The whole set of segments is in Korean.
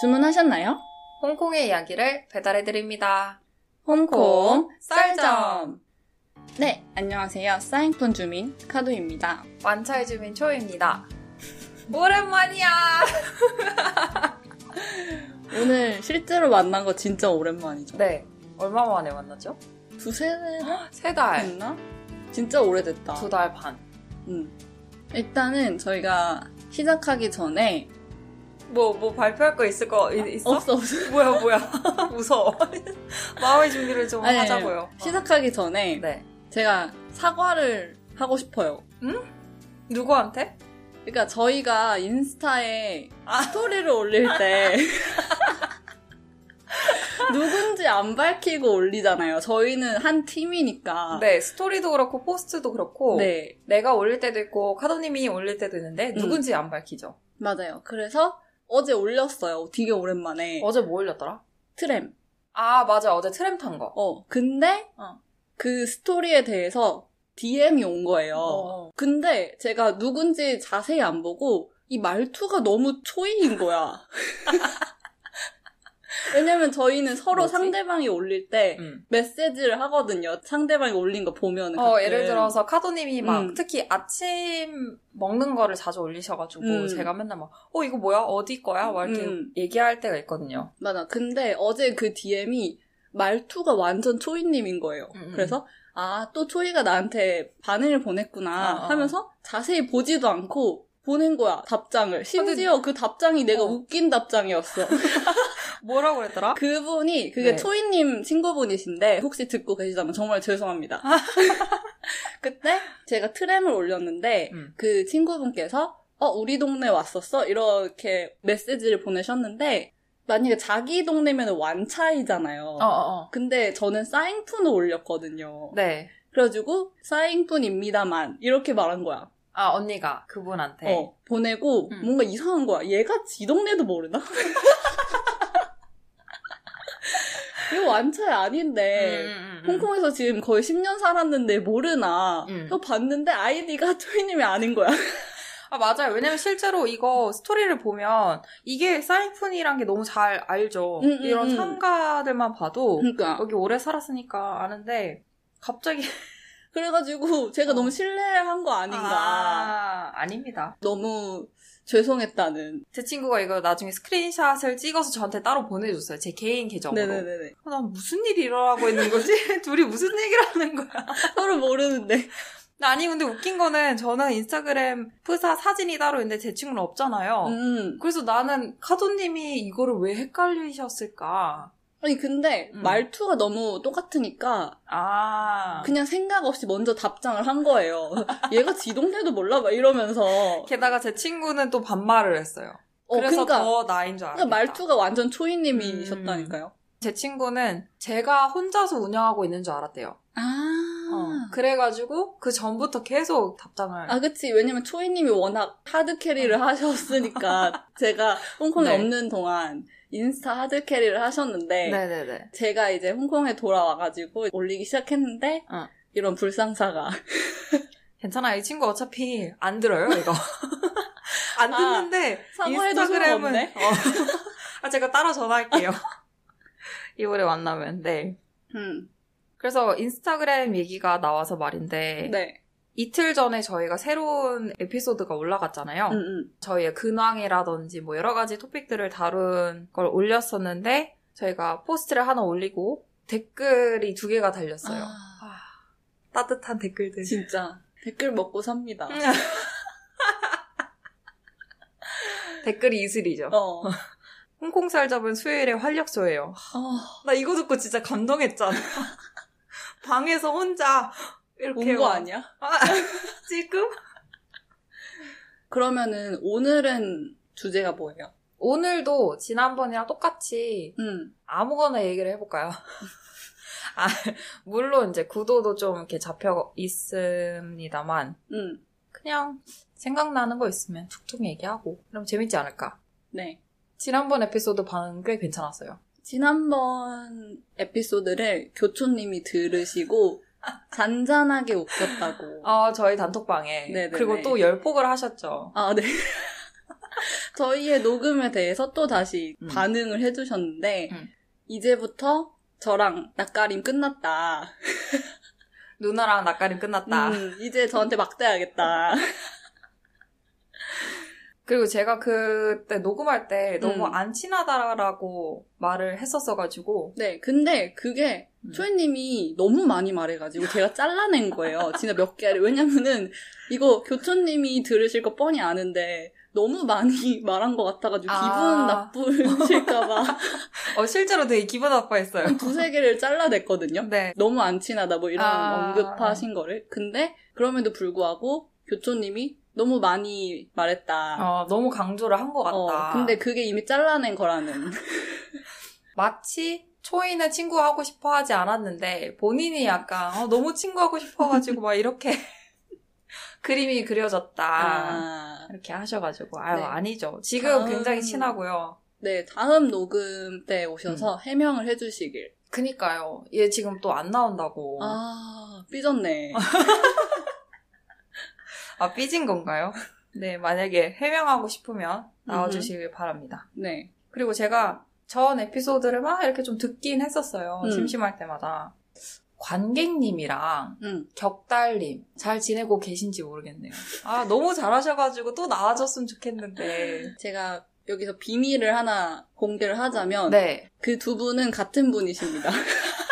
주문하셨나요? 홍콩의 이야기를 배달해드립니다. 홍콩 쌀점. 네, 안녕하세요. 사인폰 주민 카도입니다. 완차의 주민 초입니다. 오랜만이야! 오늘 실제로 만난 거 진짜 오랜만이죠. 네. 얼마 만에 만났죠? 두세 달 세 달. 됐나? 진짜 오래됐다. 두 달 반. 음. 일단은 저희가 시작하기 전에 뭐, 뭐 발표할 거 있을 거 있- 있어? 없어 없어. 뭐야, 뭐야. 무서워. 마음의 준비를 좀 아니, 하자고요. 시작하기 전에 네. 제가 사과를 하고 싶어요. 누구한테? 그러니까 저희가 인스타에 아. 스토리를 올릴 때 누군지 안 밝히고 올리잖아요. 저희는 한 팀이니까. 네, 스토리도 그렇고, 포스트도 그렇고, 네, 내가 올릴 때도 있고, 카도님이 올릴 때도 있는데, 음. 누군지 안 밝히죠. 맞아요. 그래서 어제 올렸어요. 되게 오랜만에. 어제 뭐 올렸더라? 트램. 아, 맞아. 어제 트램 탄 거. 어, 근데 어. 그 스토리에 대해서 DM이 온 거예요. 어. 근데 제가 누군지 자세히 안 보고 이 말투가 너무 초이인 거야. 왜냐면 저희는 서로 뭐지? 상대방이 올릴 때 음. 메시지를 하거든요. 상대방이 올린 거 보면. 어, 예를 들어서 카도님이 막 음. 특히 아침 먹는 거를 자주 올리셔가지고 음. 제가 맨날 막, 어, 이거 뭐야? 어디 거야? 막 이렇게 음. 얘기할 때가 있거든요. 맞아. 근데 어제 그 DM이 말투가 완전 초이님인 거예요. 음, 음. 그래서 아, 또 초이가 나한테 반응을 보냈구나 어, 어. 하면서 자세히 보지도 않고 보낸 거야, 답장을. 심지어 그 답장이 내가 어. 웃긴 답장이었어. 뭐라고 그랬더라? 그분이, 그게 네. 초이님 친구분이신데, 혹시 듣고 계시다면 정말 죄송합니다. 그때 제가 트램을 올렸는데, 음. 그 친구분께서, 어, 우리 동네 왔었어? 이렇게 메시지를 보내셨는데, 만약에 자기 동네면 완차이잖아요. 어, 어, 어. 근데 저는 사인푼을 올렸거든요. 네. 그래가지고, 사인푼입니다만, 이렇게 말한 거야. 아, 언니가 그분한테. 어, 보내고, 음. 뭔가 이상한 거야. 얘가 지 동네도 모르나? 이거 완차이 아닌데. 음, 음, 음. 홍콩에서 지금 거의 10년 살았는데 모르나. 음. 이거 봤는데 아이디가 초이님이 아닌 거야. 아, 맞아요. 왜냐면 실제로 이거 스토리를 보면 이게 사인푼이란 게 너무 잘 알죠. 음, 음, 이런 음. 상가들만 봐도 그러니까. 여기 오래 살았으니까 아는데 갑자기 그래가지고 제가 어. 너무 신뢰한 거 아닌가. 아, 아닙니다. 너무 죄송했다는. 제 친구가 이거 나중에 스크린샷을 찍어서 저한테 따로 보내줬어요. 제 개인 계정으로. 네네네네. 아, 난 무슨 일이 일어나고 있는 거지? 둘이 무슨 얘기를 하는 거야? 서로 모르는데. 아니 근데 웃긴 거는 저는 인스타그램 프사 사진이 따로 있는데 제 친구는 없잖아요. 음. 그래서 나는 카도님이 이거를 왜 헷갈리셨을까? 아니, 근데 음. 말투가 너무 똑같으니까 아. 그냥 생각 없이 먼저 답장을 한 거예요. 얘가 지 동네도 몰라? 막 이러면서. 게다가 제 친구는 또 반말을 했어요. 어, 그래서 그러니까, 더 나인 줄 알았다. 그러니까 말투가 완전 초이님이셨다니까요. 제 친구는 제가 혼자서 운영하고 있는 줄 알았대요. 아. 어, 그래가지고 그 전부터 계속 답장을 아, 그치. 왜냐면 초이님이 워낙 하드 캐리를 하셨으니까 제가 홍콩에 네. 없는 동안 인스타 하드 캐리를 하셨는데 네네네. 제가 이제 홍콩에 돌아와가지고 올리기 시작했는데 어. 이런 불상사가 괜찮아요. 이 친구 어차피 안 들어요, 이거. 안 아, 듣는데, 사과해도 인스타그램은. 어. 아, 제가 따로 전화할게요. 이번에 만나면, 네. 음, 그래서 인스타그램 얘기가 나와서 말인데, 네. 이틀 전에 저희가 새로운 에피소드가 올라갔잖아요. 음, 음. 저희의 근황이라든지 뭐 여러 가지 토픽들을 다룬 걸 올렸었는데, 저희가 포스트를 하나 올리고, 댓글이 두 개가 달렸어요. 아, 아, 따뜻한 댓글들. 진짜 댓글 먹고 삽니다. 댓글이 이슬이죠. 어. 홍콩 살 잡은 수요일의 활력소예요. 아, 나 이거 듣고 진짜 감동했잖아. 방에서 혼자 이렇게 온거 막- 아니야? 아, 지금? 그러면은 오늘은 주제가 뭐예요? 오늘도 지난번이랑 똑같이 음, 아무거나 얘기를 해볼까요? 아, 물론 이제 구도도 좀 이렇게 잡혀 있습니다만 음, 그냥 생각나는 거 있으면 툭툭 얘기하고 그럼 재밌지 않을까? 네. 지난번 에피소드 반응 꽤 괜찮았어요. 지난번 에피소드를 교초님이 들으시고 잔잔하게 웃겼다고. 아, 저희 단톡방에. 네네네. 그리고 또 열폭을 하셨죠. 아, 네. 저희의 녹음에 대해서 또 다시 음. 반응을 해주셨는데 음. 이제부터 저랑 낯가림 끝났다. 누나랑 낯가림 끝났다. 음, 이제 저한테 막대야겠다. 그리고 제가 그때 녹음할 때 너무 음. 안 친하다라고 말을 했었어가지고 네, 근데 그게 음. 초이님이 너무 많이 말해가지고 제가 잘라낸 거예요. 진짜 몇 개를. 왜냐면은 이거 교초님이 들으실 거 뻔히 아는데 너무 많이 말한 것 같아가지고 아. 기분 나쁘실까봐 어, 실제로 되게 기분 나빠했어요. 한 두세 개를 잘라냈거든요. 네. 너무 안 친하다 뭐 이런 아. 언급하신 거를. 근데 그럼에도 불구하고 교초님이 너무 많이 말했다. 어, 너무 강조를 한 것 같다. 어, 근데 그게 이미 잘라낸 거라는. 마치 초이는 친구하고 싶어 하지 않았는데 본인이 약간 어, 너무 친구하고 싶어가지고 막 이렇게 그림이 그려졌다. 아. 이렇게 하셔가지고 아유 네. 아니죠. 지금 다음- 굉장히 친하고요. 네, 다음 녹음 때 음. 오셔서 해명을 해주시길. 그니까요. 얘 지금 또 안 나온다고. 아, 삐졌네. 아, 삐진 건가요? 네, 만약에 해명하고 싶으면 나와주시길 바랍니다. 네. 그리고 제가 전 에피소드를 막 이렇게 좀 듣긴 했었어요. 음. 심심할 때마다. 관객님이랑 음. 격달님 잘 지내고 계신지 모르겠네요. 아, 너무 잘하셔가지고 또 나와줬으면 좋겠는데. 제가 여기서 비밀을 하나 공개를 하자면 네. 그 두 분은 같은 분이십니다.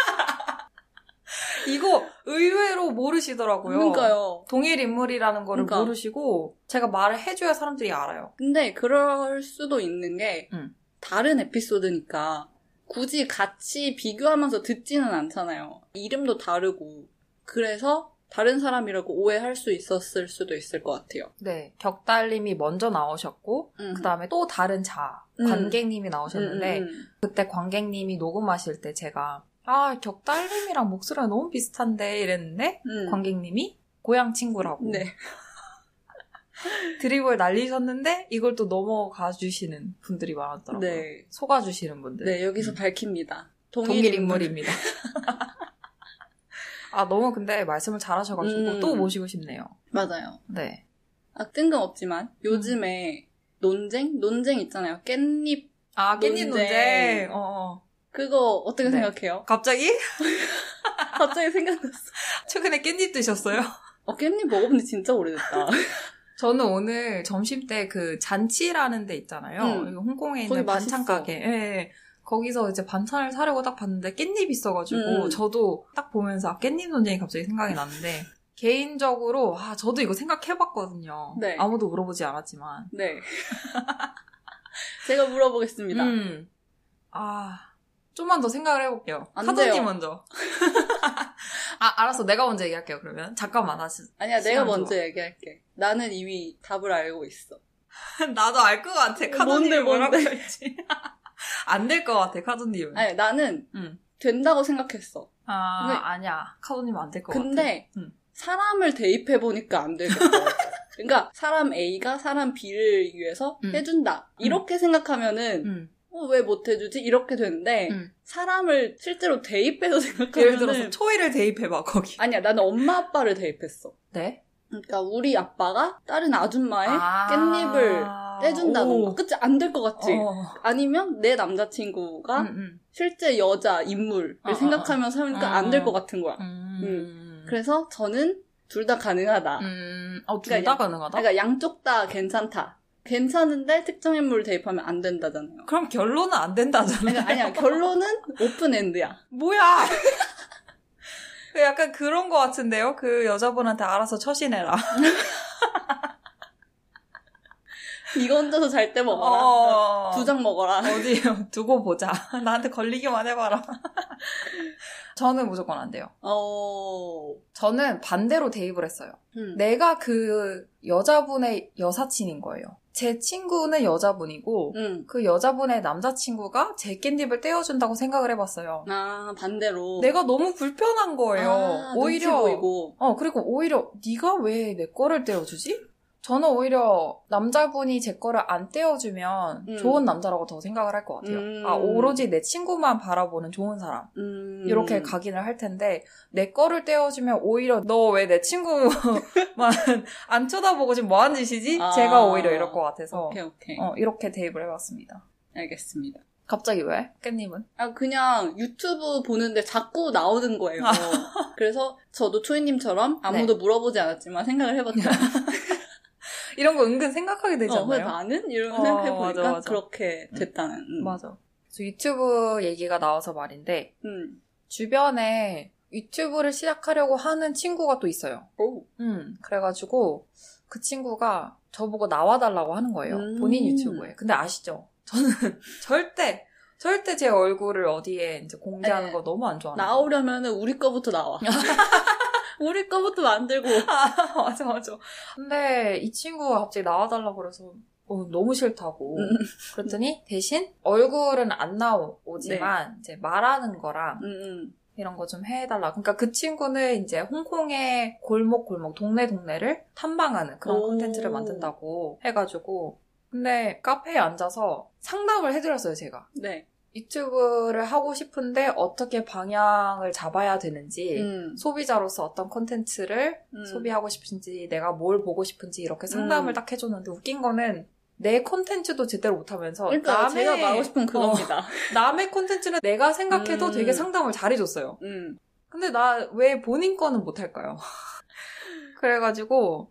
이거 의외로 모르시더라고요. 그러니까요. 동일 인물이라는 거를 그러니까. 모르시고 제가 말을 해줘야 사람들이 알아요. 근데 그럴 수도 있는 게 음. 다른 에피소드니까 굳이 같이 비교하면서 듣지는 않잖아요. 이름도 다르고 그래서 다른 사람이라고 오해할 수 있었을 수도 있을 것 같아요. 네. 격달님이 먼저 나오셨고 음. 그 다음에 또 다른 자 음. 관객님이 나오셨는데 음, 음, 그때 관객님이 녹음하실 때 제가 아 격달님이랑 목소리가 너무 비슷한데 이랬는데 음. 관객님이 고향 친구라고 네. 드립을 날리셨는데 이걸 또 넘어가 주시는 분들이 많았더라고요. 네. 속아 주시는 분들. 네, 여기서 음. 밝힙니다. 동일 인물입니다. 아 너무 근데 말씀을 잘 하셔가지고 음. 또 모시고 싶네요. 맞아요. 네. 아, 뜬금없지만 요즘에 논쟁? 논쟁 있잖아요. 깻잎. 아 깻잎 논쟁. 논쟁. 어, 어. 그거 어떻게 네. 생각해요? 갑자기 갑자기 생각났어. 최근에 깻잎 드셨어요? 어, 깻잎 먹어본 지 진짜 오래됐다. 저는 오늘 점심 때 그 잔치라는 데 있잖아요. 음. 홍콩에 있는 반찬. 가게. 예, 예. 거기서 이제 반찬을 사려고 딱 봤는데 깻잎 있어가지고 음. 저도 딱 보면서 아, 깻잎 논쟁이 갑자기 생각이 났는데 개인적으로 아 저도 이거 생각해봤거든요. 네. 아무도 물어보지 않았지만. 네. 제가 물어보겠습니다. 음. 아 좀만 더 생각을 해볼게요. 안 카드님. 먼저. 아 알았어 내가 먼저 얘기할게요 그러면 잠깐만 다시 아니야, 내가 먼저 줘. 얘기할게. 나는 이미 답을 알고 있어. 나도 알 것 같아 카드님이 뭔데, 뭐라고? 할지 안 될 것 같아 카드님은 아니, 나는 음. 된다고 생각했어. 아, 근데- 아니야. 카도님 안될 것 같아. 근데 음. 사람을 대입해보니까 안 되겠어. 그러니까 사람 A가 사람 B를 위해서 음. 해준다. 이렇게 생각하면은 음. 어, 왜 못해주지? 이렇게 되는데 음. 사람을 실제로 대입해서 생각하면 예를 들어서 초이를 대입해봐, 거기. 아니야 나는 엄마 아빠를 대입했어. 네? 그러니까 우리 아빠가 다른 아줌마의 아. 깻잎을 떼준다던가 오. 그치 안 될 것 같지? 어. 아니면 내 남자친구가 음, 음. 실제 여자 인물을 어, 어, 생각하면서 하니까 어. 안될 것 같은 거야. 음. 그래서 저는 둘 다 가능하다. 음. 어, 둘 그러니까 다 가능하다? 그러니까 양쪽 다 괜찮다. 괜찮은데 특정 인물을 대입하면 안 된다잖아요. 그럼 결론은 안 된다잖아. 그러니까 아니야 결론은 오픈 엔드야. 뭐야! 그 약간 그런 거 같은데요? 그 여자분한테 알아서 처신해라. 이거 혼자서 잘 때 먹어라. 어. 두장 먹어라. 어디 두고 보자. 나한테 걸리기만 해봐라. 저는 무조건 안 돼요. 어. 저는 반대로 대입을 했어요. 음. 내가 그 여자분의 여사친인 거예요. 제 친구는 여자분이고 음. 그 여자분의 남자친구가 제 깻잎을 떼어준다고 생각을 해봤어요. 아 반대로. 내가 너무 불편한 거예요. 아, 오히려. 어 그리고 오히려 네가 왜 내 거를 떼어주지? 저는 오히려 남자분이 제 거를 안 떼어주면 음. 좋은 남자라고 더 생각을 할 것 같아요. 음. 아, 오로지 내 친구만 바라보는 좋은 사람. 음. 이렇게 각인을 할 텐데, 내 거를 떼어주면 오히려 너 왜 내 친구만 안 쳐다보고 지금 뭐 하는 짓이지? 아. 제가 오히려 이럴 것 같아서, 오케이, 오케이. 어, 이렇게 대입을 해봤습니다. 알겠습니다. 갑자기 왜? 깻님은? 아, 그냥 유튜브 보는데 자꾸 나오는 거예요. 그래서 저도 초이님처럼 아무도 물어보지 않았지만 생각을 해봤죠. 이런 거 은근 생각하게 되지 어? 나는? 이런 어, 생각해보니까 맞아, 맞아. 그렇게 됐다는. 음. 맞아. 그래서 유튜브 얘기가 나와서 말인데, 음. 주변에 유튜브를 시작하려고 하는 친구가 또 있어요. 오. 음, 그래가지고 그 친구가 저보고 나와달라고 하는 거예요. 음. 본인 유튜브에. 근데 아시죠? 저는 절대, 절대 제 얼굴을 어디에 이제 공개하는 네. 거 너무 안 좋아하는 나오려면은 우리 거부터 나와. 우리 거부터 만들고. 아, 맞아, 맞아. 근데 이 친구가 갑자기 나와달라고 그래서 어, 너무 싫다고. 음. 그랬더니 대신 얼굴은 안 나오지만 이제 말하는 거랑 음, 음. 이런 거 좀 해달라. 그러니까 그 친구는 이제 홍콩의 골목 골목 동네 동네를 탐방하는 그런 오. 콘텐츠를 만든다고 해가지고 근데 카페에 앉아서 상담을 해드렸어요 제가 네. 유튜브를 하고 싶은데 어떻게 방향을 잡아야 되는지 음. 소비자로서 어떤 콘텐츠를 음. 소비하고 싶은지 내가 뭘 보고 싶은지 이렇게 상담을 음. 딱 해줬는데 웃긴 거는 내 콘텐츠도 제대로 못하면서 그러니까 남의 제가 말하고 싶은 그겁니다. 남의 콘텐츠는 내가 생각해도 음. 되게 상담을 잘해줬어요. 음. 근데 나 왜 본인 거는 못할까요? 그래가지고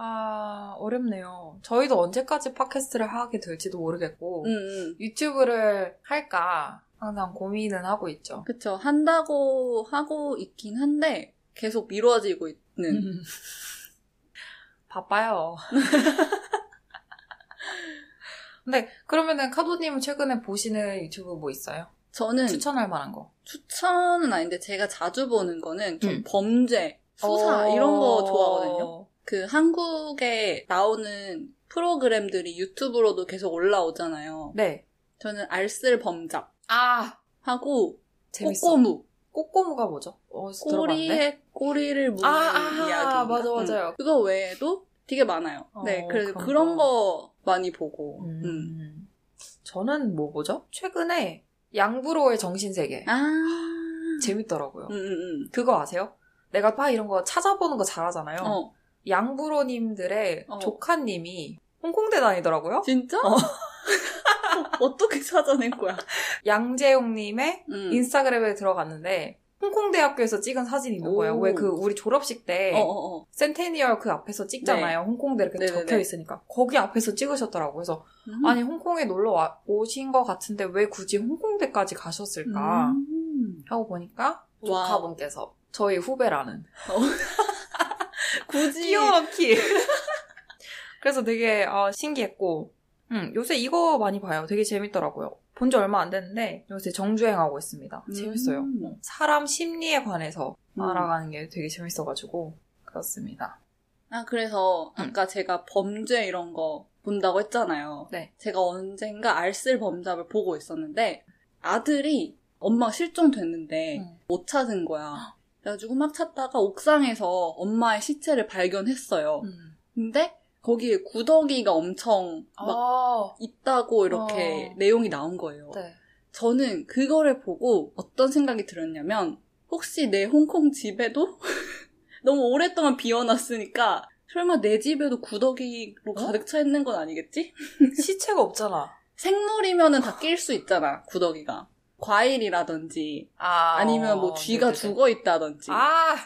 아 어렵네요. 저희도 언제까지 팟캐스트를 하게 될지도 모르겠고 음, 음. 유튜브를 할까 항상 고민은 하고 있죠. 그쵸. 한다고 하고 있긴 한데, 계속 미뤄지고 있는. 음. 바빠요. 근데 그러면은 카도님은 최근에 보시는 유튜브 뭐 있어요? 저는 추천할 만한 거. 추천은 아닌데, 제가 자주 보는 거는 좀 음. 범죄, 수사, 어. 이런 거 좋아하거든요. 그 한국에 나오는 프로그램들이 유튜브로도 계속 올라오잖아요. 네. 저는 알쓸 범잡 아 하고 재밌어. 꼬꼬무 꼬꼬무가 뭐죠? 들어봤는데? 꼬리에 꼬리를 무는 아, 아, 이야기 맞아, 맞아요. 그거 외에도 되게 많아요. 어, 네, 그래서 그런 그런 거. 거 많이 보고. 음. 음. 저는 뭐 보죠? 최근에 양부로의 정신세계 아, 재밌더라고요. 음, 음, 그거 아세요? 내가 막 이런 거 찾아보는 거 잘하잖아요. 음. 어, 양부로님들의 어. 조카님이 홍콩대 다니더라고요. 진짜? 어. 어떻게 찾아낸 거야? 양재용님의 음. 인스타그램에 들어갔는데 홍콩대학교에서 찍은 사진이 있는 거예요. 오. 왜그 우리 졸업식 때 어, 어, 어. 센테니얼 그 앞에서 찍잖아요. 홍콩대 이렇게 네네네. 적혀 있으니까 거기 앞에서 찍으셨더라고요. 그래서 음. 아니 홍콩에 놀러 와, 오신 것 같은데 왜 굳이 홍콩대까지 가셨을까 음. 하고 보니까. 조카분께서 저희 후배라는 굳이 끼워넣기. 그래서 되게 아, 신기했고, 음, 요새 이거 많이 봐요. 되게 재밌더라고요. 본 지 얼마 안 됐는데 요새 정주행하고 있습니다. 음. 재밌어요. 어, 사람 심리에 관해서 음. 알아가는 게 되게 재밌어가지고 그렇습니다. 아, 그래서 음. 아까 제가 범죄 이런 거 본다고 했잖아요. 네. 제가 언젠가 알쓸 범잡을 보고 있었는데 아들이 엄마 실종됐는데 음. 못 찾은 거야. 그래가지고 막 찾다가 옥상에서 엄마의 시체를 발견했어요. 음. 근데 거기에 구더기가 엄청 막 아, 있다고 이렇게 어. 내용이 나온 거예요. 네. 저는 그거를 보고 어떤 생각이 들었냐면 혹시 내 홍콩 집에도 너무 오랫동안 비워놨으니까 설마 내 집에도 구더기로 어? 가득 차 있는 건 아니겠지? 시체가 없잖아. 생물이면은 다 낄 수 있잖아 구더기가 과일이라든지 아, 아니면 뭐 쥐가 네네네. 죽어 있다든지 아,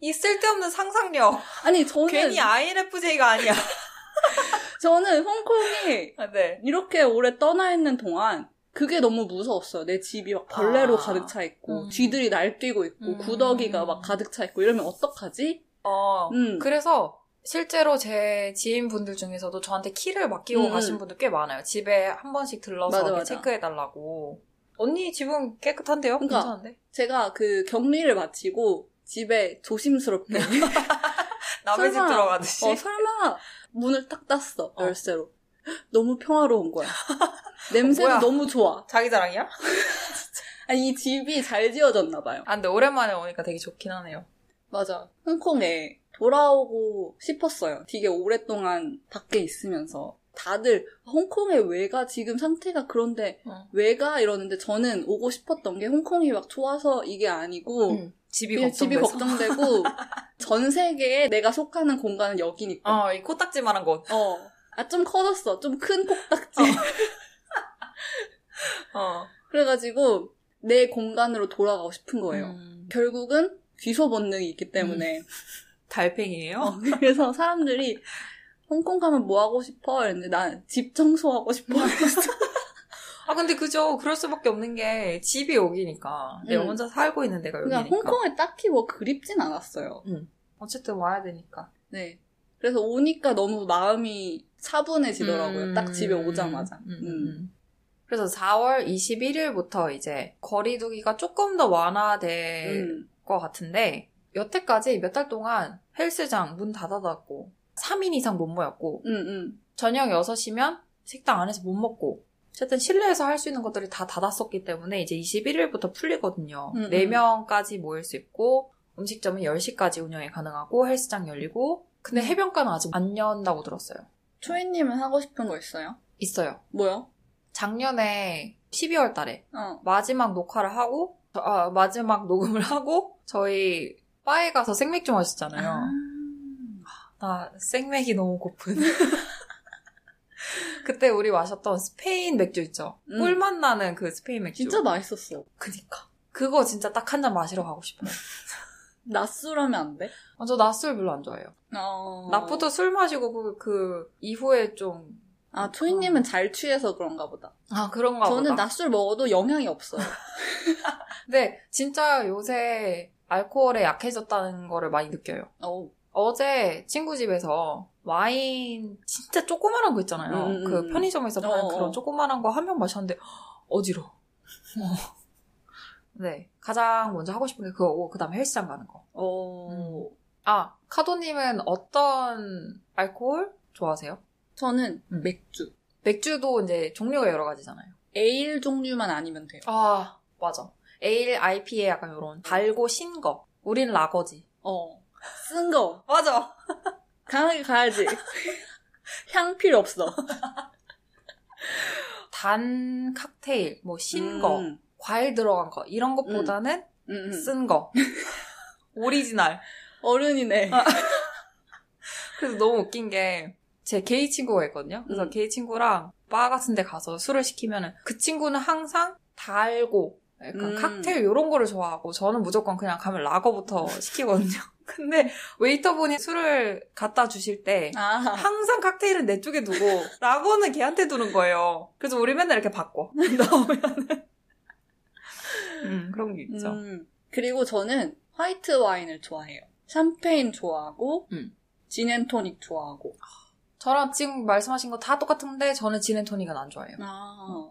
이 쓸데없는 상상력. 아니 저는 괜히 INFJ가 아니야. 저는 홍콩이 아, 네. 이렇게 오래 떠나 있는 동안 그게 너무 무서웠어요. 내 집이 막 벌레로 아. 가득 차 있고 음. 쥐들이 날뛰고 있고 음. 구더기가 막 가득 차 있고 이러면 어떡하지? 어, 음. 그래서 실제로 제 지인분들 중에서도 저한테 키를 맡기고 음, 가신 음. 분들 꽤 많아요. 집에 한 번씩 들러서 맞아, 맞아. 체크해달라고. 언니 집은 깨끗한데요? 그러니까 괜찮은데? 제가 그 격리를 마치고 집에 조심스럽게 남의 집 설마, 들어가듯이. 어, 설마 문을 딱 땄어 어. 열쇠로 너무 평화로운 거야 냄새도 뭐야? 너무 좋아 자기 자랑이야? 아니 이 집이 잘 지어졌나 봐요 아, 근데 오랜만에 오니까 되게 좋긴 하네요. 맞아 홍콩에 돌아오고 싶었어요. 되게 오랫동안 밖에 있으면서. 다들 홍콩에 왜 가? 지금 상태가 그런데 어. 왜 가? 이러는데 저는 오고 싶었던 게 홍콩이 막 좋아서 이게 아니고 응. 집이 그냥 집이. 걱정되고 전 세계에 내가 속하는 공간은 여기니까. 어, 이 코딱지만한 곳. 어. 아, 좀 커졌어. 좀큰 꼭딱지. 어. 그래가지고 내 공간으로 돌아가고 싶은 거예요. 음. 결국은 귀소 본능이 있기 때문에. 달팽이에요? 어, 그래서 사람들이 홍콩 가면 뭐 하고 싶어? 이랬는데 난 집 청소하고 싶어. 아, 근데 그죠. 그럴 수밖에 없는 게 집이 여기니까. 내가 음. 혼자 살고 있는 데가 여기니까. 그냥 홍콩에 딱히 뭐 그립진 않았어요. 어쨌든 와야 되니까. 네. 그래서 오니까 너무 마음이 차분해지더라고요. 음. 딱 집에 오자마자. 음, 음, 음. 음. 그래서 4월 21일부터 이제 거리두기가 조금 더 완화될 음. 것 같은데 여태까지 몇 달 동안 헬스장 문 닫아놨고 3인 이상 못 모였고 음, 음. 저녁 6시면 식당 안에서 못 먹고 어쨌든 실내에서 할 수 있는 것들이 다 닫았었기 때문에 이제 21일부터 풀리거든요. 음, 음. 4명까지 모일 수 있고 음식점은 10시까지 운영이 가능하고 헬스장 열리고 근데 해변가는 아직 안 연다고 들었어요. 초이님은 하고 싶은 거 있어요? 있어요. 뭐요? 작년에 12월 달에 어. 마지막 녹화를 하고 아, 마지막 녹음을 하고 저희 바에 가서 생맥주 마셨잖아요. 아. 나 생맥이 너무 고픈. 그때 우리 마셨던 스페인 맥주 있죠? 음. 꿀맛 나는 그 스페인 맥주. 진짜 맛있었어. 그니까. 그거 진짜 딱 한 잔 마시러 가고 싶어요. 낮술하면 안 돼? 아, 저 낮술 별로 안 좋아해요. 어. 낮부터 술 마시고 그, 그 이후에 좀. 아, 초이님은 잘 취해서 그런가 보다. 아, 그런가 저는 보다. 낮술 먹어도 영향이 없어요. 근데 진짜 요새 알코올에 약해졌다는 거를 많이 느껴요. 어. 어제 친구 집에서 와인 진짜 조그만한 거 있잖아요. 음, 음, 그 음. 편의점에서 파는 어, 그런 어. 조그만한 거 한 병 마셨는데 어지러. 네, 가장 먼저 하고 싶은 게 그거고 그 다음에 헬스장 가는 거. 어. 아 카도님은 어떤 알코올 좋아하세요? 저는 음. 맥주. 맥주도 이제 종류가 여러 가지잖아요. 에일 종류만 아니면 돼요. 아 맞아. 에일, IPA 약간 이런 달고 신 거. 우린 라거지. 어. 쓴 거. 맞아. 강하게 가야지. 향 필요 없어. 단 칵테일, 뭐 신 거, 음. 과일 들어간 거 이런 것보다는 음, 음. 쓴 거. 오리지널. 어른이네. 그래서 너무 웃긴 게 제 게이 친구가 있거든요. 그래서 음. 게이 친구랑 바 같은 데 가서 술을 시키면은 그 친구는 항상 달고 약간 음. 칵테일 이런 거를 좋아하고 저는 무조건 그냥 가면 라거부터 시키거든요. 근데 웨이터분이 술을 갖다 주실 때 아. 항상 칵테일은 내 쪽에 두고 라거는 걔한테 두는 거예요. 그래서 우리 맨날 이렇게 바꿔 나오면은 음 그런 게 있죠. 음. 그리고 저는 화이트 와인을 좋아해요. 샴페인 좋아하고, 음. 진앤토닉 좋아하고. 저랑 지금 말씀하신 거 다 똑같은데 저는 진앤토닉은 안 좋아해요. 아.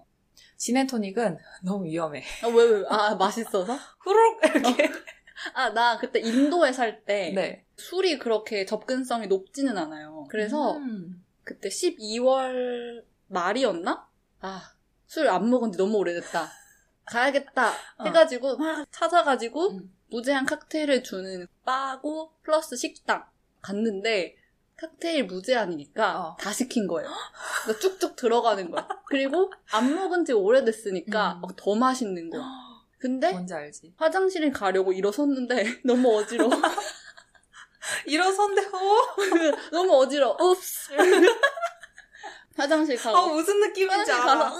진앤토닉은 너무 위험해. 아, 왜, 왜? 아, 맛있어서? 후룩 이렇게. 아, 나 그때 인도에 살때 네. 술이 그렇게 접근성이 높지는 않아요. 그래서 음. 그때 12월 말이었나? 아, 술 안 먹은 지 너무 오래됐다. 가야겠다 어. 해가지고 막 찾아가지고 음. 무제한 칵테일을 주는 바고 플러스 식당 갔는데 칵테일 무제한이니까 어. 다 시킨 거예요. 그러니까 쭉쭉 들어가는 거야. 그리고 안 먹은 지 오래됐으니까 음. 막더 맛있는 거야. 근데 뭔지 알지? 화장실에 가려고 일어섰는데 너무 어지러워. 일어선데 어? 너무 어지러워. 읍스. 화장실 가고. 아 무슨 느낌인지 알아.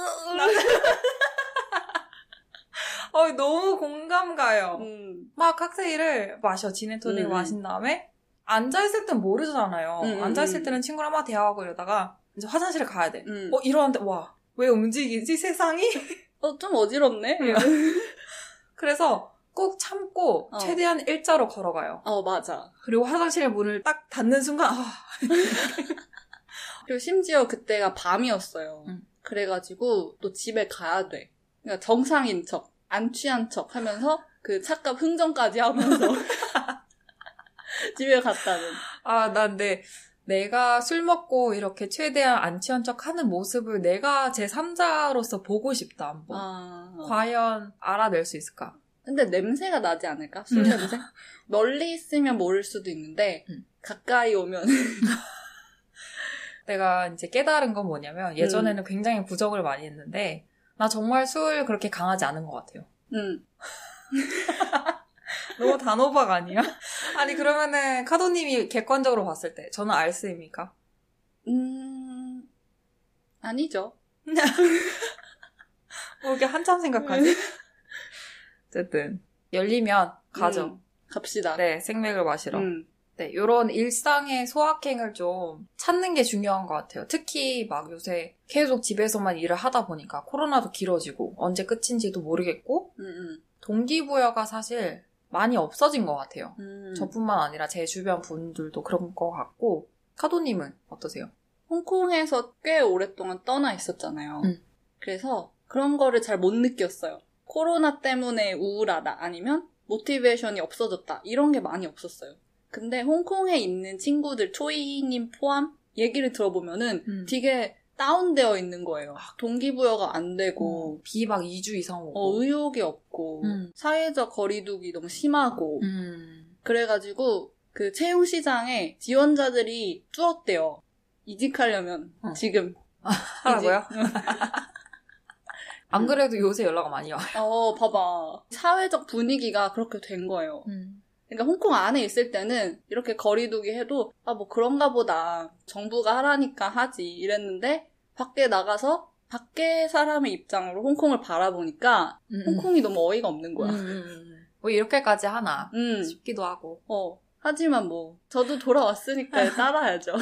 어, 너무 공감 가요. 음. 막 칵테일을 마셔 진앤토닉 음. 마신 다음에 앉아있을 땐 모르잖아요. 음, 음, 앉아있을 음. 때는 친구랑 막 대화하고 이러다가 이제 화장실에 가야 돼. 음. 어 이러는데 와 왜 움직이지 세상이? 어, 좀 어지럽네. 그래서 꼭 참고 어. 최대한 일자로 걸어가요. 어, 맞아. 그리고 화장실 문을 딱 닫는 순간 아, 그리고 심지어 그때가 밤이었어요. 음. 그래가지고 또 집에 가야 돼. 그러니까 정상인 척, 안 취한 척 하면서 그 착각 흥정까지 하면서 집에 갔다는. 아, 난 내, 내가 술 먹고 이렇게 최대한 안 취한 척 하는 모습을 내가 제 3자로서 보고 싶다, 한번. 아. 과연 알아낼 수 있을까? 근데 냄새가 나지 않을까? 술 음. 냄새? 멀리 있으면 모를 수도 있는데 음. 가까이 오면 내가 이제 깨달은 건 뭐냐면 음. 예전에는 굉장히 부정을 많이 했는데 나 정말 술 그렇게 강하지 않은 것 같아요. 음. 너무 단호박 아니야? 아니 그러면은 카도님이 객관적으로 봤을 때 저는 알스입니까? 음, 아니죠. 뭐 이렇게 한참 생각하지? 어쨌든 열리면 가죠. 음, 갑시다. 네, 생맥을 마시러. 음. 네, 요런 일상의 소확행을 좀 찾는 게 중요한 것 같아요. 특히 막 요새 계속 집에서만 일을 하다 보니까 코로나도 길어지고 언제 끝인지도 모르겠고 음, 동기부여가 사실 많이 없어진 것 같아요. 음. 저뿐만 아니라 제 주변 분들도 그런 것 같고 카도님은 어떠세요? 홍콩에서 꽤 오랫동안 떠나 있었잖아요. 음. 그래서 그런 거를 잘 못 느꼈어요. 코로나 때문에 우울하다 아니면 모티베이션이 없어졌다 이런 게 많이 없었어요. 근데 홍콩에 있는 친구들 초이님 포함 얘기를 들어보면은 음. 되게 다운되어 있는 거예요. 동기부여가 안 되고 비막 2주 이상 오고. 어, 의욕이 없고 음. 사회적 거리두기 너무 심하고 음. 그래가지고 그 채용 시장에 지원자들이 줄었대요. 이직하려면 어. 지금 하라고요? 안 그래도 요새 연락 많이 와요. 어 봐봐 사회적 분위기가 그렇게 된 거예요. 음. 그러니까 홍콩 안에 있을 때는 이렇게 거리두기 해도 아 뭐 그런가 보다 정부가 하라니까 하지 이랬는데 밖에 나가서 밖에 사람의 입장으로 홍콩을 바라보니까 홍콩이 너무 어이가 없는 거야. 음. 뭐 이렇게까지 하나 음. 싶기도 하고. 어. 하지만 뭐 저도 돌아왔으니까 따라야죠.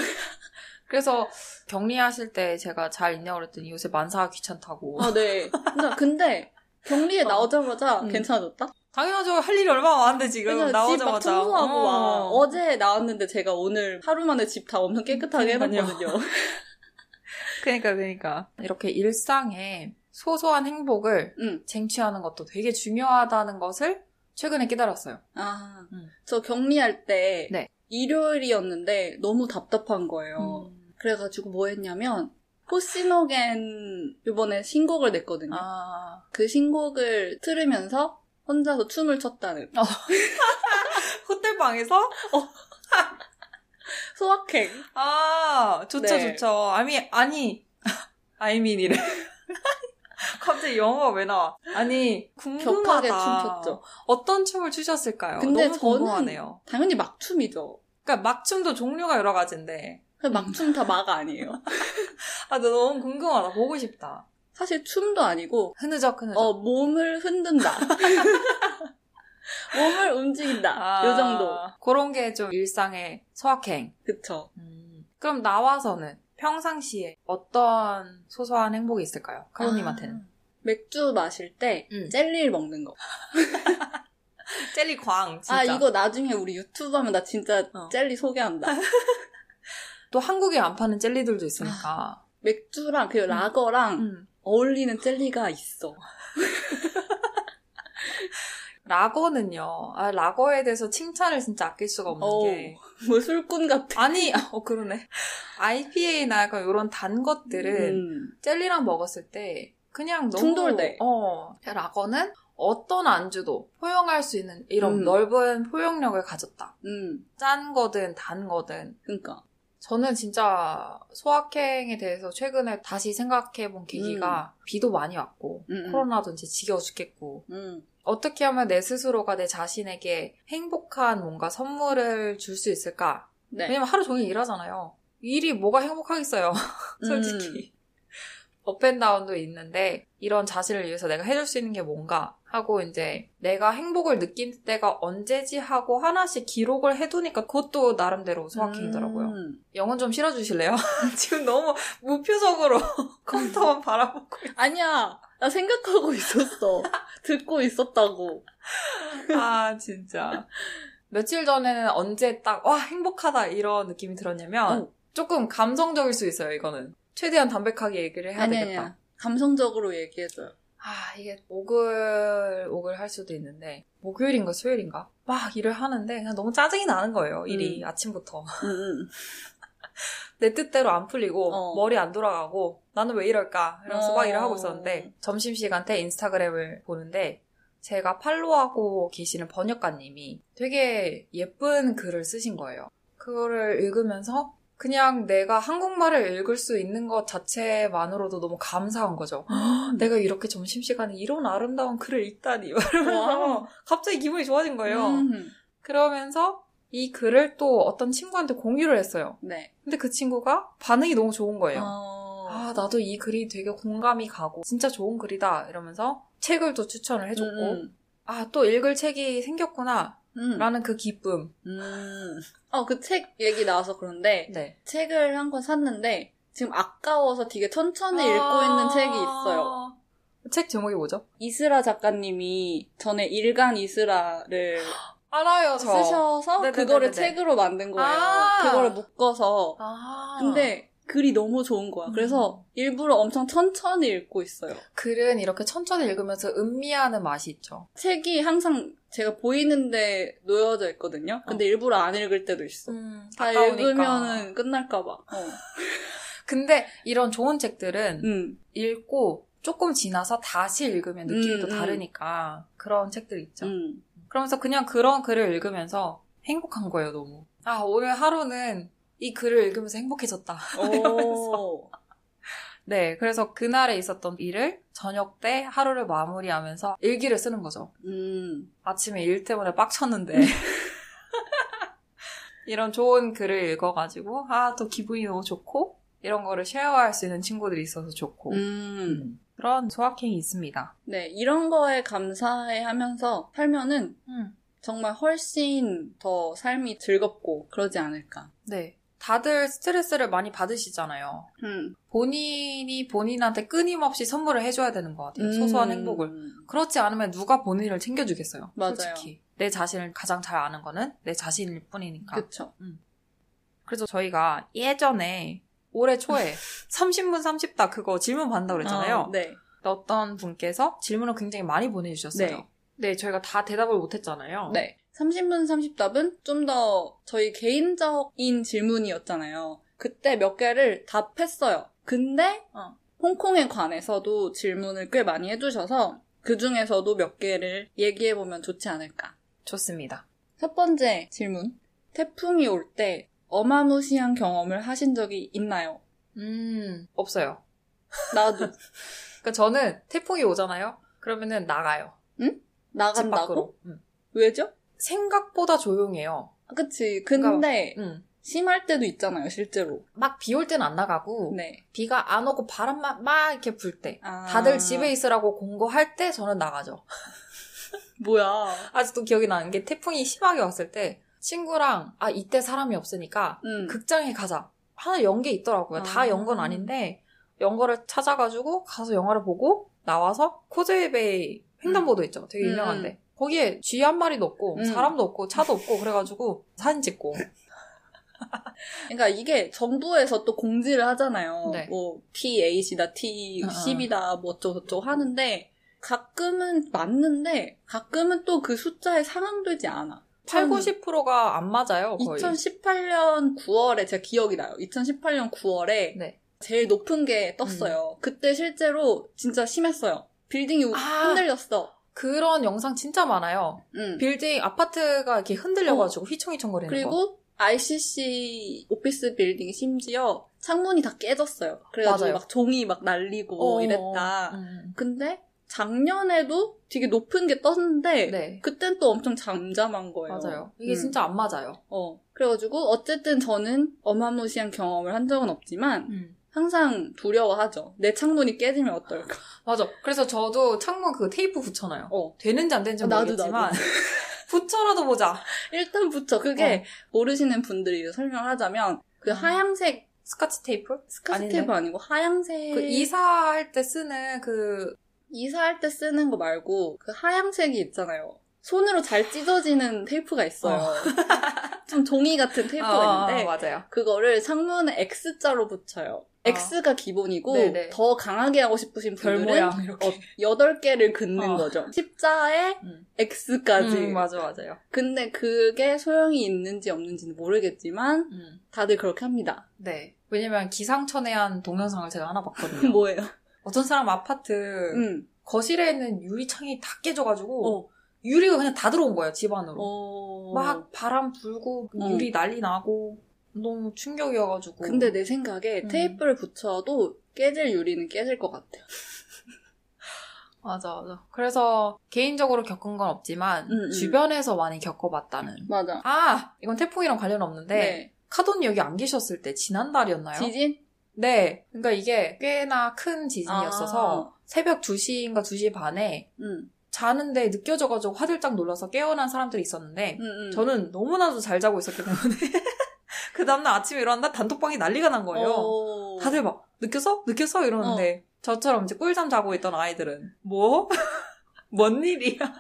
그래서 격리하실 때 제가 잘 있냐고 그랬더니 요새 만사가 귀찮다고. 아, 네. 근데, 격리에 어. 나오자마자 음. 괜찮아졌다? 당연하죠. 할 일이 얼마나 많은데 지금 나오자마자. 청소하고 어. 막 어제 나왔는데 제가 오늘 하루 만에 집 다 엄청 깨끗하게 그러니까요. 해놨거든요. 그러니까 그러니까 이렇게 일상에 소소한 행복을 응. 쟁취하는 것도 되게 중요하다는 것을 최근에 깨달았어요. 아, 음. 저 격리할 때 네. 일요일이었는데 너무 답답한 거예요. 음. 그래가지고 뭐 했냐면 포시노겐 이번에 신곡을 냈거든요. 아. 그 신곡을 들으면서 혼자서 춤을 췄다는 호텔 방에서? 소확행. 아, 좋죠, 네. 좋죠. 아니, 아니, 아이민이래. 갑자기 영어가 왜 나와? 아니, 궁금하다. 격하게 춤췄죠. 어떤 춤을 추셨을까요? 근데 너무 저는 궁금하네요. 당연히 막춤이죠. 그러니까 막춤도 종류가 여러 가지인데. 그 막춤 다 막 아니에요. 아, 나 너무 궁금하다. 보고 싶다. 사실 춤도 아니고 흐느적, 흐느적. 어 몸을 흔든다. 몸을 움직인다. 아, 요 정도. 그런 게 좀 일상의 소확행. 그쵸. 음. 그럼 나와서는 평상시에 어떤 소소한 행복이 있을까요? 카로님한테는. 아, 맥주 마실 때 음. 젤리를 먹는 거. 젤리 광, 진짜. 아 이거 나중에 우리 유튜브 하면 나 진짜 어. 젤리 소개한다. 또 한국에 안 파는 젤리들도 있으니까. 맥주랑 그 라거랑 음. 어울리는 젤리가 있어. 라거는요. 아, 라거에 대해서 칭찬을 진짜 아낄 수가 없는 어우. 게. 뭐 술꾼 같아. 아니, 어, 그러네. IPA나 약간 이런 단 것들은 음. 젤리랑 먹었을 때 그냥 너무. 충돌돼. 어. 라거는 어떤 안주도 포용할 수 있는 이런 음. 넓은 포용력을 가졌다. 음. 짠 거든 단 거든. 그러니까. 저는 진짜 소확행에 대해서 최근에 다시 생각해 본 계기가 비도 많이 왔고, 음, 음. 코로나도 이제 지겨워 죽겠고, 음. 어떻게 하면 내 스스로가 내 자신에게 행복한 뭔가 선물을 줄 수 있을까? 네. 왜냐면 하루 종일 일하잖아요. 일이 뭐가 행복하겠어요. 솔직히. 음. 업앤다운도 있는데 이런 자신을 위해서 내가 해줄 수 있는 게 뭔가 하고 이제 내가 행복을 느낀 때가 언제지 하고 하나씩 기록을 해두니까 그것도 나름대로 소확행이더라고요. 음. 영혼 좀 실어주실래요? 지금 너무 무표정으로 컴퓨터만 바라보고 아니야. 나 생각하고 있었어. 듣고 있었다고. 아, 진짜. 며칠 전에는 언제 딱, 와, 행복하다, 이런 느낌이 들었냐면, 어. 조금 감성적일 수 있어요, 이거는. 최대한 담백하게 얘기를 해야 아니, 되겠다. 아니야. 감성적으로 얘기해줘요. 아, 이게 오글, 오글 할 수도 있는데, 목요일인가 수요일인가? 막 일을 하는데, 그냥 너무 짜증이 나는 거예요, 일이, 음. 아침부터. 음, 음. 내 뜻대로 안 풀리고, 어. 머리 안 돌아가고, 나는 왜 이럴까? 이러면서 막 어. 일을 하고 있었는데, 점심시간 때 인스타그램을 보는데, 제가 팔로우하고 계시는 번역가님이 되게 예쁜 글을 쓰신 거예요. 그거를 읽으면서 그냥 내가 한국말을 읽을 수 있는 것 자체만으로도 너무 감사한 거죠. 내가 이렇게 점심시간에 이런 아름다운 글을 읽다니. 이러면서 갑자기 기분이 좋아진 거예요. 음. 그러면서 이 글을 또 어떤 친구한테 공유를 했어요. 네. 근데 그 친구가 반응이 너무 좋은 거예요. 어... 아, 나도 이 글이 되게 공감이 가고 진짜 좋은 글이다 이러면서 책을 또 추천을 해줬고 음, 아, 또 읽을 책이 생겼구나 음. 라는 그 기쁨. 음. 어, 그 책 얘기 나와서 그런데 네. 책을 한 권 샀는데 지금 아까워서 되게 천천히 아. 읽고 있는 책이 있어요. 책 제목이 뭐죠? 이스라 작가님이 전에 일간 이스라를 알아요, 저. 쓰셔서 네네네네네. 그거를 책으로 만든 거예요. 아. 그거를 묶어서. 아. 근데 글이 너무 좋은 거야. 음. 그래서 일부러 엄청 천천히 읽고 있어요. 글은 이렇게 천천히 읽으면서 음미하는 맛이 있죠. 책이 항상 제가 보이는데 놓여져 있거든요. 근데 일부러 안 읽을 때도 있어. 음, 다. 읽으면은 끝날까봐. 어. 근데 이런 좋은 책들은 음. 읽고 조금 지나서 다시 읽으면 느낌이 음, 또 음. 다르니까 그런 책들 있죠. 음. 그러면서 그냥 그런 글을 읽으면서 행복한 거예요, 너무. 아, 오늘 하루는 이 글을 읽으면서 행복해졌다. 오. 네, 그래서 그날에 있었던 일을 저녁 때 하루를 마무리하면서 일기를 쓰는 거죠. 음. 아침에 일 때문에 빡쳤는데. 이런 좋은 글을 읽어가지고, 아, 또 기분이 너무 좋고, 이런 거를 쉐어할 수 있는 친구들이 있어서 좋고, 음. 그런 소확행이 있습니다. 네, 이런 거에 감사해 하면서 살면은 음. 정말 훨씬 더 삶이 즐겁고 그러지 않을까. 네. 다들 스트레스를 많이 받으시잖아요. 음. 본인이 본인한테 끊임없이 선물을 해줘야 되는 것 같아요. 소소한 음. 행복을. 그렇지 않으면 누가 본인을 챙겨주겠어요. 맞아요. 솔직히. 내 자신을 가장 잘 아는 거는 내 자신일 뿐이니까. 그쵸. 그래서 저희가 예전에 올해 초에 30분 30다 그거 질문 받는다고 그랬잖아요. 어, 네. 어떤 분께서 질문을 굉장히 많이 보내주셨어요. 네. 네, 저희가 다 대답을 못했잖아요. 네. 30분 30답은 좀 더 저희 개인적인 질문이었잖아요. 그때 몇 개를 답했어요. 근데 어. 홍콩에 관해서도 질문을 꽤 많이 해주셔서 그 중에서도 몇 개를 얘기해보면 좋지 않을까. 좋습니다. 첫 번째 질문. 태풍이 올 때 어마무시한 경험을 하신 적이 있나요? 음, 없어요. 나도 그러니까 저는 태풍이 오잖아요. 그러면은 나가요. 집 나간다고? 밖으로. 음. 왜죠? 생각보다 조용해요. 아, 그치. 근데 음. 심할 때도 있잖아요, 실제로. 막 비올 때는 안 나가고 네. 비가 안 오고 바람만 막 이렇게 불 때. 아. 다들 집에 있으라고 공고할 때 저는 나가죠. 뭐야. 아직도 기억이 나는 게 태풍이 심하게 왔을 때 친구랑 아 이때 사람이 없으니까 음. 극장에 가자. 하나 연게 있더라고요. 다 아. 연건 아닌데 연 거를 찾아가지고 가서 영화를 보고 나와서 코즈웨이 횡단보도 있죠. 되게 음. 유명한데 거기에 쥐 한 마리도 없고 음. 사람도 없고 차도 없고 그래가지고 사진 찍고 그러니까 이게 정부에서 또 공지를 하잖아요. 네. 뭐 T8이다, T10이다, 뭐 어쩌고저쩌고 하는데 가끔은 맞는데 가끔은 또 그 숫자에 상응되지 않아. 8, 90%가 안 맞아요. 거의. 2018년 9월에 제가 기억이 나요. 2018년 9월에 네. 제일 높은 게 떴어요. 그때 실제로 진짜 심했어요. 빌딩이 우- 아. 흔들렸어. 그런 영상 진짜 많아요. 응. 빌딩 아파트가 이렇게 흔들려가지고 휘청휘청거리는 거. 그리고 ICC 오피스 빌딩 심지어 창문이 다 깨졌어요. 그래가지고 맞아요. 막 종이 막 날리고 어, 이랬다. 음. 근데 작년에도 되게 높은 게 떴는데 네. 그땐 또 엄청 잠잠한 거예요. 맞아요. 이게 음. 진짜 안 맞아요. 어. 그래가지고 어쨌든 저는 어마무시한 경험을 한 적은 없지만 음. 항상 두려워하죠. 내 창문이 깨지면 어떨까. 맞아. 그래서 저도 창문 그 테이프 붙여놔요. 어. 되는지 안 되는지 어, 나도, 모르겠지만 나도. 붙여라도 보자. 일단 붙여. 그게 모르시는 분들이 설명하자면 그 어. 음. 하얀색 스카치 테이프? 스카치 아닌데? 테이프 아니고 하얀색 그 이사할 때 쓰는 그 이사할 때 쓰는 거 말고 그 하얀색이 있잖아요. 손으로 잘 찢어지는 테이프가 있어요. 어. 좀 종이 같은 테이프가 있는데 맞아요. 그거를 창문에 X자로 붙여요. 어. X가 기본이고 네네. 더 강하게 하고 싶으신 별 분들은. 어, 8개를 긋는 어. 거죠. 십자에 음. X까지. 음, 맞아 맞아요. 근데 그게 소용이 있는지 없는지는 모르겠지만 음. 다들 그렇게 합니다. 네. 왜냐면 기상천외한 동영상을 제가 하나 봤거든요. 뭐예요? 어떤 사람 아파트 음. 거실에 있는 유리창이 다 깨져가지고 어. 유리가 그냥 다 들어온 거예요, 집 안으로. 어... 막 바람 불고 어. 유리 난리 나고 너무 충격이어가지고. 근데 내 생각에 음. 테이프를 붙여도 깨질 유리는 깨질 것 같아요. 맞아, 맞아. 그래서 개인적으로 겪은 건 없지만 음, 음. 주변에서 많이 겪어봤다는. 맞아. 아, 이건 태풍이랑 관련 없는데 네. 카돈이 여기 안 계셨을 때 지난달이었나요? 지진? 네. 그러니까 이게 꽤나 큰 지진이었어서 아. 새벽 2시인가 2시 반에 응. 자는데 느껴져가지고 화들짝 놀라서 깨어난 사람들이 있었는데 응, 응. 저는 너무나도 잘 자고 있었기 때문에 그 다음날 아침에 일어났는데 단톡방이 난리가 난 거예요. 어... 다들 막 느꼈어? 느꼈어? 이러는데 저처럼 이제 꿀잠 자고 있던 아이들은 뭐? 뭔 일이야?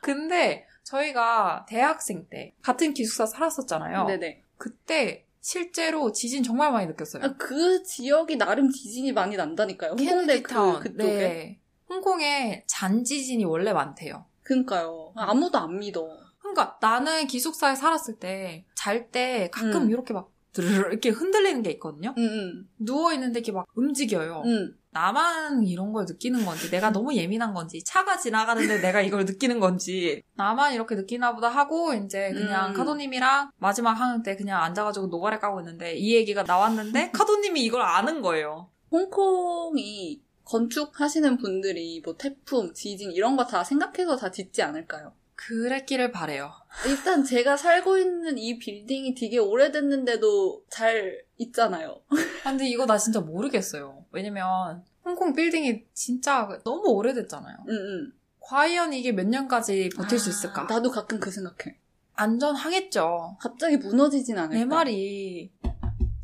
근데 저희가 대학생 때 같은 기숙사 살았었잖아요. 네네. 그때 실제로 지진 정말 많이 느꼈어요. 아, 그 지역이 나름 지진이 많이 난다니까요. 홍콩대 그. 그쪽에. 네. 홍콩에 잔지진이 원래 많대요. 그니까요. 아무도 안 믿어. 그러니까 나는 기숙사에 살았을 때 잘 때 가끔 음. 이렇게 막 드르르 이렇게 흔들리는 게 있거든요. 응, 응. 누워 있는데 이렇게 막 움직여요. 응. 나만 이런 걸 느끼는 건지, 내가 너무 예민한 건지, 차가 지나가는데 내가 이걸 느끼는 건지, 나만 이렇게 느끼나 보다 하고, 이제 그냥 음. 카도님이랑 마지막 항때 그냥 앉아가지고 노가리 까고 있는데, 이 얘기가 나왔는데, 카도님이 이걸 아는 거예요. 홍콩이 건축하시는 분들이 뭐 태풍, 지진 이런 거 다 생각해서 다 짓지 않을까요? 그랬기를 바래요. 일단 제가 살고 있는 이 빌딩이 되게 오래됐는데도 잘 있잖아요. 아, 근데 이거 나 진짜 모르겠어요. 왜냐면, 홍콩 빌딩이 진짜 너무 오래됐잖아요. 응, 응. 과연 이게 몇 년까지 버틸 수 있을까? 나도 가끔 그 생각해. 안전하겠죠. 갑자기 무너지진 않을까? 내 말이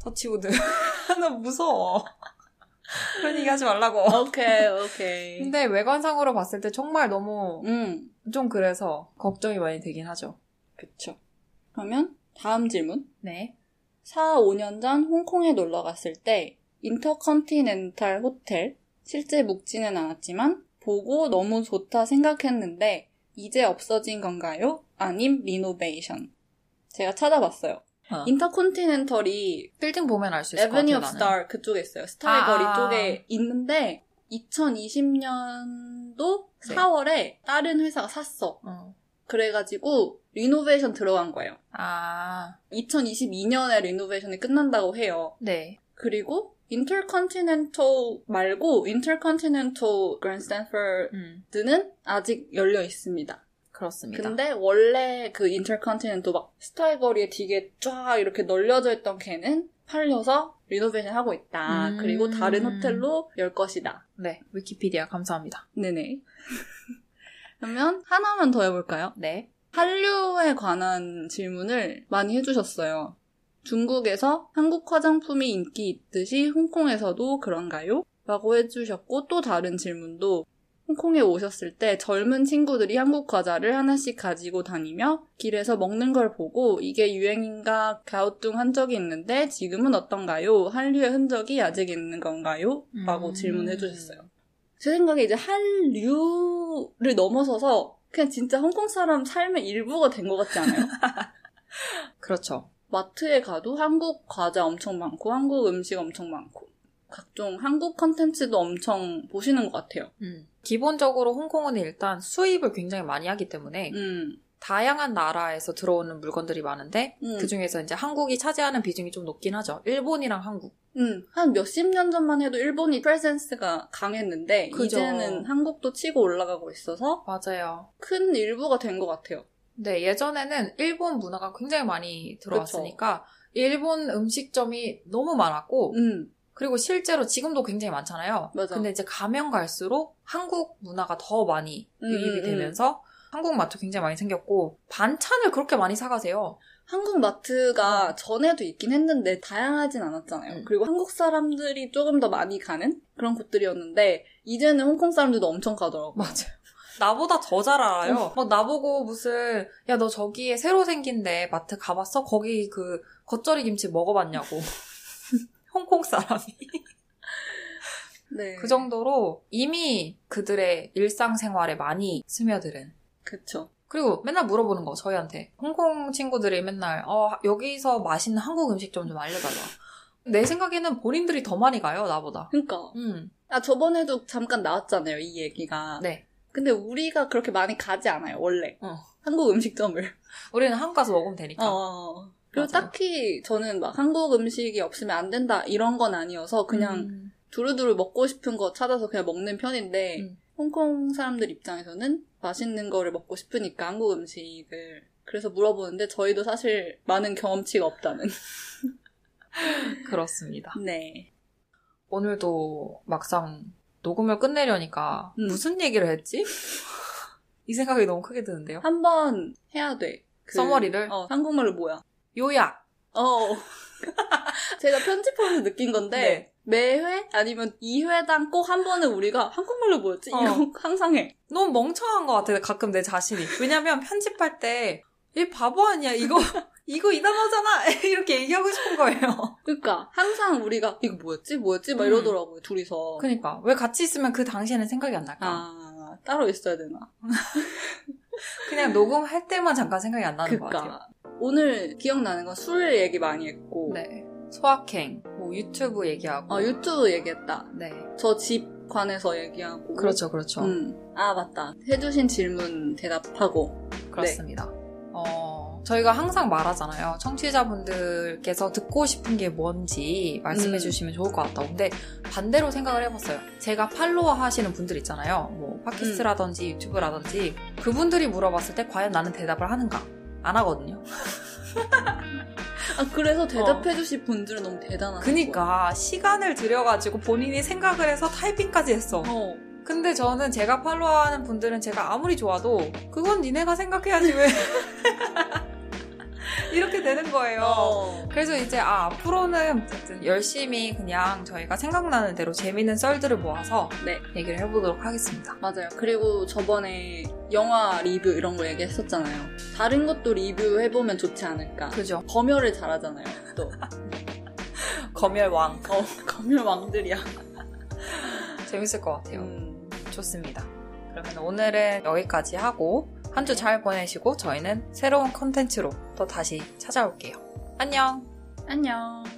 터치우드. 나 무서워. 그런 얘기 하지 말라고. 오케이, 오케이. 근데 외관상으로 봤을 때 정말 너무 응, 좀 그래서 걱정이 많이 되긴 하죠. 그쵸. 그러면 다음 질문. 네. 4, 5년 전 홍콩에 놀러 갔을 때 인터컨티넨탈 호텔 실제 묵지는 않았지만 보고 너무 좋다 생각했는데 이제 없어진 건가요? 아님 리노베이션. 제가 찾아봤어요. 어. 인터컨티넨털이 빌딩 보면 알 수 있을 것 같아요. Avenue of. Stars 그쪽에 있어요. 스타의 아. 거리 쪽에 있는데 2020년 도 네. 4월에 다른 회사가 샀어. 어. 그래가지고 리노베이션 들어간 거예요. 아, 2022년에 리노베이션이 끝난다고 해요. 네. 그리고 인터컨티넨탈 말고 인터컨티넨탈 그랜드 스탠퍼드는 음, 아직 열려 있습니다. 그렇습니다. 근데 원래 그 인터컨티넨탈 막 스타의 거리에 되게 쫙 이렇게 널려져 있던 걔는 팔려서 리노베이션 하고 있다. 음. 그리고 다른 호텔로 열 것이다. 네, 위키피디아 감사합니다. 네네. 그러면 하나만 더 해볼까요? 네. 한류에 관한 질문을 많이 해주셨어요. 중국에서 한국 화장품이 인기 있듯이 홍콩에서도 그런가요? 라고 해주셨고 또 다른 질문도 홍콩에 오셨을 때 젊은 친구들이 한국 과자를 하나씩 가지고 다니며 길에서 먹는 걸 보고 이게 유행인가 갸우뚱한 적이 있는데 지금은 어떤가요? 한류의 흔적이 아직 있는 건가요? 라고 음. 질문해 주셨어요. 제 생각에 이제 한류를 넘어서서 그냥 진짜 홍콩 사람 삶의 일부가 된 것 같지 않아요? 그렇죠. 마트에 가도 한국 과자 엄청 많고 한국 음식 엄청 많고 각종 한국 컨텐츠도 엄청 보시는 것 같아요. 음. 기본적으로 홍콩은 일단 수입을 굉장히 많이 하기 때문에 음, 다양한 나라에서 들어오는 물건들이 많은데 음. 그 중에서 이제 한국이 차지하는 비중이 좀 높긴 하죠. 일본이랑 한국. 음, 한 몇십 년 전만 해도 일본이 프레젠스가 강했는데 그죠. 이제는 한국도 치고 올라가고 있어서 맞아요. 큰 일부가 된 것 같아요. 네, 예전에는 일본 문화가 굉장히 많이 들어왔으니까 일본 음식점이 너무 많았고 음, 그리고 실제로 지금도 굉장히 많잖아요. 맞아. 근데 이제 가면 갈수록 한국 문화가 더 많이 음, 유입이 음, 되면서 한국 맛도 굉장히 많이 생겼고 반찬을 그렇게 많이 사가세요. 한국 마트가 전에도 있긴 했는데 다양하진 않았잖아요. 음. 그리고 한국 사람들이 조금 더 많이 가는 그런 곳들이었는데 이제는 홍콩 사람들도 엄청 가더라고요. 맞아요. 나보다 더 잘 알아요. 막 나보고 무슨 야 너 저기에 새로 생긴 데 마트 가봤어? 거기 그 겉절이 김치 먹어봤냐고. 홍콩 사람이. 네. 그 정도로 이미 그들의 일상생활에 많이 스며들은. 그쵸. 그리고 맨날 물어보는 거, 저희한테. 홍콩 친구들이 맨날, 어, 여기서 맛있는 한국 음식점 좀 알려달라. 내 생각에는 본인들이 더 많이 가요, 나보다. 그니까. 음, 아, 저번에도 잠깐 나왔잖아요, 이 얘기가. 네. 근데 우리가 그렇게 많이 가지 않아요, 원래. 어. 한국 음식점을. 우리는 한국 가서 먹으면 되니까. 어. 그리고 맞아요. 딱히 저는 막 한국 음식이 없으면 안 된다 이런 건 아니어서 그냥 음. 두루두루 먹고 싶은 거 찾아서 그냥 먹는 편인데 음. 홍콩 사람들 입장에서는 맛있는 거를 먹고 싶으니까 한국 음식을 그래서 물어보는데 저희도 사실 많은 경험치가 없다는. 그렇습니다. 네. 오늘도 막상 녹음을 끝내려니까 음. 무슨 얘기를 했지? 이 생각이 너무 크게 드는데요. 한번 해야 돼. 그- 써머리를? 어, 한국말로 뭐야? 요약. 어. 제가 편집하면서 느낀 건데 네. 매회 아니면 2회당 꼭 한 번은 우리가 한국말로 뭐였지? 어. 이거 항상 해. 너무 멍청한 것 같아, 가끔 내 자신이. 왜냐면 편집할 때, 얘 바보 아니야, 이거, 이거 이 단어잖아! 이렇게 얘기하고 싶은 거예요. 그러니까 항상 우리가 이거 뭐였지? 뭐였지? 막 음. 이러더라고요. 둘이서. 그니까, 왜 같이 있으면 그 당시에는 생각이 안 날까? 아 따로 있어야 되나? 그냥 녹음할 때만 잠깐 생각이 안 나는 것 같아요. 오늘 기억나는 건 술 얘기 많이 했고 네. 소확행, 뭐 유튜브 얘기하고. 어, 유튜브 얘기했다. 네. 저집 관해서 얘기하고 그렇죠, 그렇죠. 음. 아 맞다. 해주신 질문 대답하고 그렇습니다. 어, 저희가 항상 말하잖아요. 청취자분들께서 듣고 싶은 게 뭔지 말씀해 음. 주시면 좋을 것 같다고. 근데 반대로 생각을 해봤어요. 제가 팔로워 하시는 분들 있잖아요. 뭐, 팟캐스트라든지 유튜브라든지 그분들이 물어봤을 때 과연 나는 대답을 하는가? 안 하거든요. 아 그래서 대답해주신 분들은 너무 대단하다. 그니까 시간을 들여가지고 본인이 생각을 해서 타이핑까지 했어. 어. 근데 저는 제가 팔로워하는 분들은 제가 아무리 좋아도 그건 니네가 생각해야지 왜 이렇게 되는 거예요. 어. 그래서 이제 아 앞으로는 어쨌든 열심히 그냥 저희가 생각나는 대로 재밌는 썰들을 모아서 네 얘기를 해보도록 하겠습니다. 맞아요. 그리고 저번에 영화 리뷰 이런 거 얘기했었잖아요. 다른 것도 리뷰해보면 좋지 않을까. 그죠? 검열을 잘하잖아요. 또 검열왕 어, 검열 왕들이야. 재밌을 것 같아요. 음. 좋습니다. 그러면 오늘은 여기까지 하고 한 주 잘 보내시고 저희는 새로운 컨텐츠로 또 다시 찾아올게요. 안녕. 안녕.